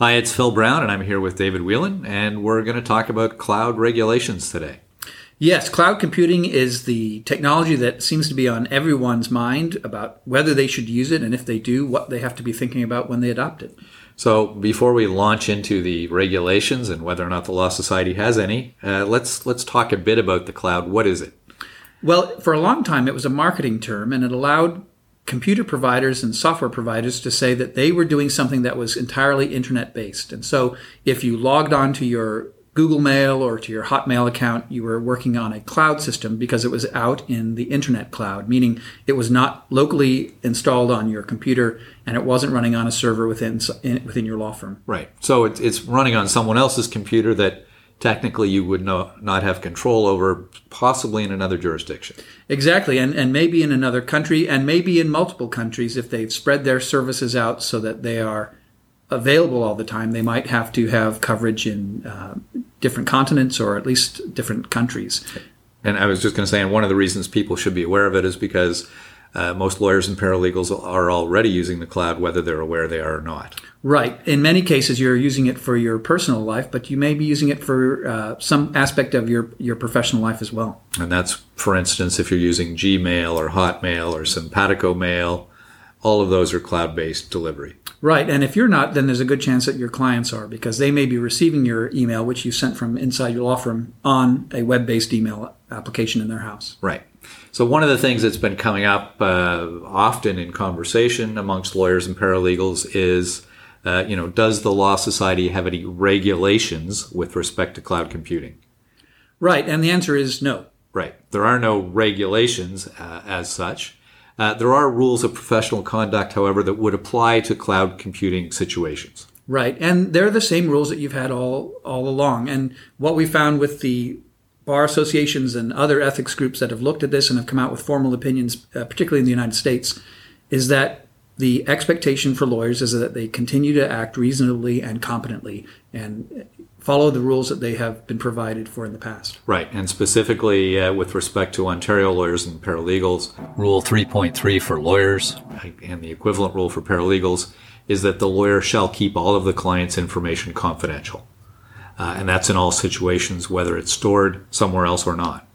Hi, it's Phil Brown, and I'm here with David Whelan, and we're going to talk about cloud regulations today. Yes, cloud computing is the technology that seems to be on everyone's mind about whether they should use it, and if they do, what they have to be thinking about when they adopt it. So, before we launch into the regulations and whether or not the Law Society has any, uh, let's let's talk a bit about the cloud. What is it? Well, for a long time, it was a marketing term, and it allowed computer providers and software providers to say that they were doing something that was entirely internet based. And so if you logged on to your Google Mail or to your Hotmail account, you were working on a cloud system because it was out in the internet cloud, meaning it was not locally installed on your computer and it wasn't running on a server within within your law firm. Right. So it's running on someone else's computer that technically you would no, not have control over, possibly in another jurisdiction. Exactly, and, and maybe in another country, and maybe in multiple countries if they've spread their services out so that they are available all the time. They might have to have coverage in uh, different continents or at least different countries. And I was just going to say, and one of the reasons people should be aware of it is because uh, most lawyers and paralegals are already using the cloud, whether they're aware they are or not. Right. In many cases, you're using it for your personal life, but you may be using it for uh, some aspect of your, your professional life as well. And that's, for instance, if you're using Gmail or Hotmail or Sympatico Mail, all of those are cloud based delivery. Right. And if you're not, then there's a good chance that your clients are because they may be receiving your email, which you sent from inside your law firm, on a web based email application in their house. Right. So, one of the things that's been coming up uh, often in conversation amongst lawyers and paralegals is, uh, you know, does the Law Society have any regulations with respect to cloud computing? Right, and the answer is no. Right. There are no regulations uh, as such. Uh, there are rules of professional conduct, however, that would apply to cloud computing situations. Right, and they're the same rules that you've had all all along. And what we found with the bar associations and other ethics groups that have looked at this and have come out with formal opinions, uh, particularly in the United States, is that the expectation for lawyers is that they continue to act reasonably and competently and follow the rules that they have been provided for in the past. Right, and specifically uh, with respect to Ontario lawyers and paralegals, Rule 3.3 for lawyers and the equivalent rule for paralegals is that the lawyer shall keep all of the client's information confidential. Uh, and that's in all situations, whether it's stored somewhere else or not.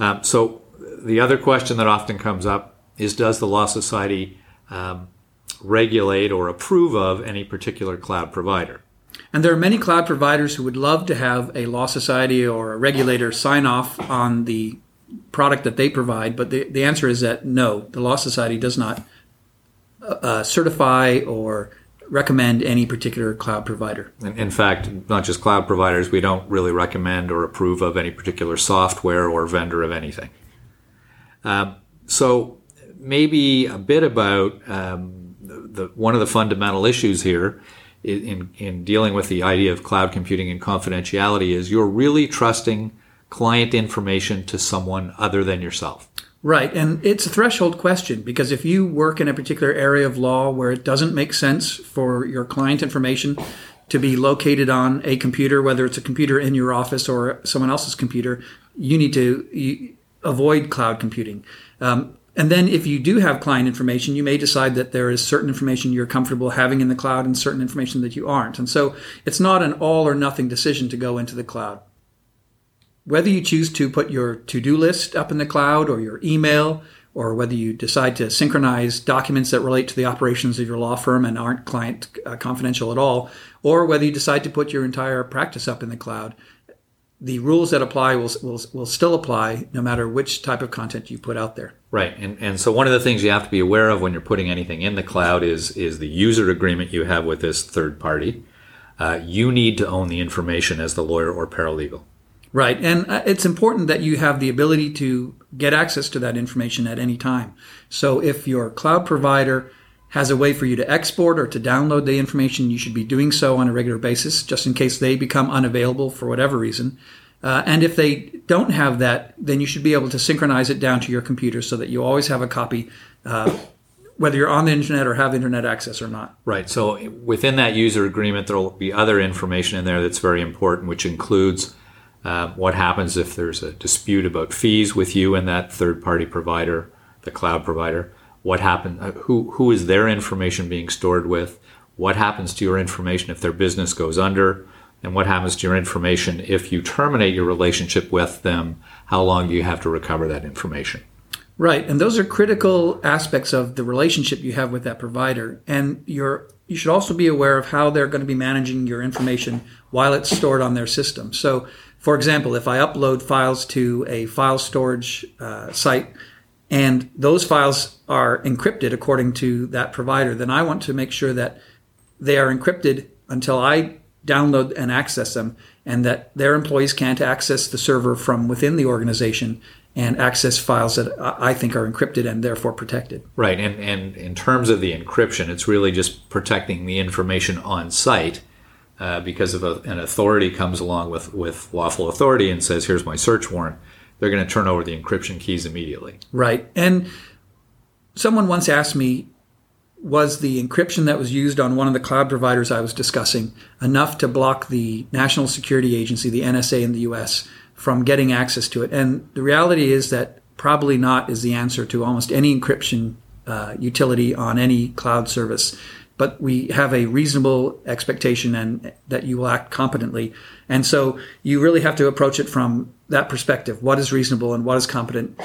Um, so, the other question that often comes up is Does the Law Society um, regulate or approve of any particular cloud provider? And there are many cloud providers who would love to have a law society or a regulator sign off on the product that they provide, but the, the answer is that no, the law society does not uh, uh certify or recommend any particular cloud provider. In, fact, not just cloud providers, we don't really recommend or approve of any particular software or vendor of anything. Um, so, maybe a bit about um, the, the, one of the fundamental issues here in, in dealing with the idea of cloud computing and confidentiality is you're really trusting client information to someone other than yourself. Right. And it's a threshold question because if you work in a particular area of law where it doesn't make sense for your client information to be located on a computer, whether it's a computer in your office or someone else's computer, you need to avoid cloud computing. Um, and then if you do have client information, you may decide that there is certain information you're comfortable having in the cloud and certain information that you aren't. And so it's not an all or nothing decision to go into the cloud whether you choose to put your to-do list up in the cloud or your email or whether you decide to synchronize documents that relate to the operations of your law firm and aren't client uh, confidential at all or whether you decide to put your entire practice up in the cloud the rules that apply will, will, will still apply no matter which type of content you put out there. Right. And, and so one of the things you have to be aware of when you're putting anything in the cloud is, is the user agreement you have with this third party. Uh, you need to own the information as the lawyer or paralegal. Right. And uh, it's important that you have the ability to get access to that information at any time. So if your cloud provider has a way for you to export or to download the information, you should be doing so on a regular basis, just in case they become unavailable for whatever reason. Uh, and if they don't have that, then you should be able to synchronize it down to your computer so that you always have a copy, uh, whether you're on the internet or have internet access or not. Right. So within that user agreement, there will be other information in there that's very important, which includes uh, what happens if there's a dispute about fees with you and that third party provider, the cloud provider? What happened? Uh, who, who is their information being stored with? what happens to your information if their business goes under, and what happens to your information if you terminate your relationship with them. How long do you have to recover that information? Right, and those are critical aspects of the relationship you have with that provider. And you're you should also be aware of how they're going to be managing your information while it's stored on their system. So, for example, if I upload files to a file storage uh, site and those files are encrypted according to that provider, then I want to make sure that they are encrypted until I download and access them, and that their employees can't access the server from within the organization and access files that I think are encrypted and therefore protected. Right, and and in terms of the encryption, it's really just protecting the information on site. Uh, because if a, an authority comes along with, with lawful authority and says, "Here's my search warrant," they're going to turn over the encryption keys immediately. Right, and someone once asked me, "Was the encryption that was used on one of the cloud providers I was discussing enough to block the National Security Agency, the NSA in the U.S.?" from getting access to it. And the reality is that probably not is the answer to almost any encryption uh, utility on any cloud service. But we have a reasonable expectation and that you will act competently. And so you really have to approach it from that perspective. What is reasonable and what is competent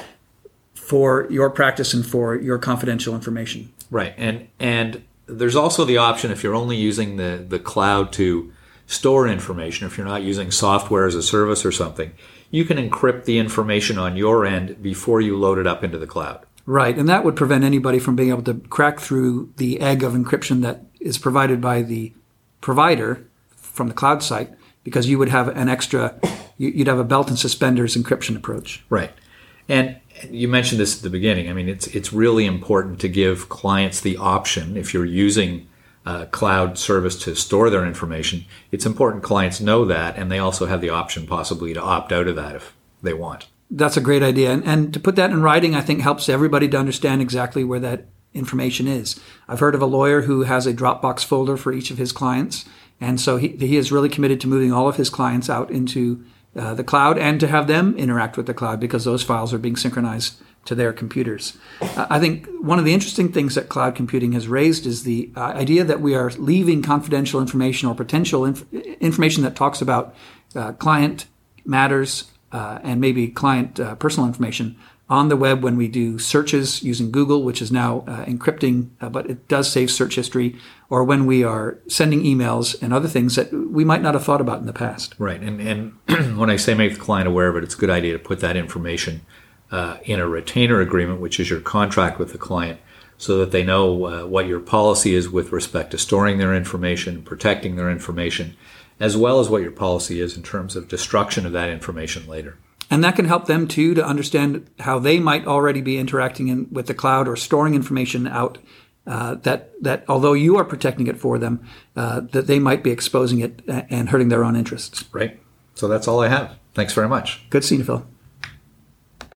for your practice and for your confidential information. Right. And and there's also the option if you're only using the, the cloud to store information, if you're not using software as a service or something, you can encrypt the information on your end before you load it up into the cloud. Right, and that would prevent anybody from being able to crack through the egg of encryption that is provided by the provider from the cloud site because you would have an extra, you'd have a belt and suspenders encryption approach. Right. And you mentioned this at the beginning. I mean, it's it's really important to give clients the option if you're using uh, cloud service to store their information, it's important clients know that, and they also have the option possibly to opt out of that if they want. That's a great idea. And, and to put that in writing, I think helps everybody to understand exactly where that information is. I've heard of a lawyer who has a Dropbox folder for each of his clients. And so he, he is really committed to moving all of his clients out into uh, the cloud and to have them interact with the cloud because those files are being synchronized to their computers. Uh, I think one of the interesting things that cloud computing has raised is the uh, idea that we are leaving confidential information or potential inf- information that talks about uh, client matters uh, and maybe client uh, personal information on the web when we do searches using Google, which is now uh, encrypting, but it does save search history, or when we are sending emails and other things that we might not have thought about in the past. Right. And, and when I say make the client aware of it, it's a good idea to put that information uh, in a retainer agreement, which is your contract with the client, so that they know uh, what your policy is with respect to storing their information, protecting their information, as well as what your policy is in terms of destruction of that information later. And that can help them too to understand how they might already be interacting in, with the cloud or storing information out uh, that that although you are protecting it for them, uh, that they might be exposing it and hurting their own interests. Right. So that's all I have. Thanks very much. Good seeing you, Phil.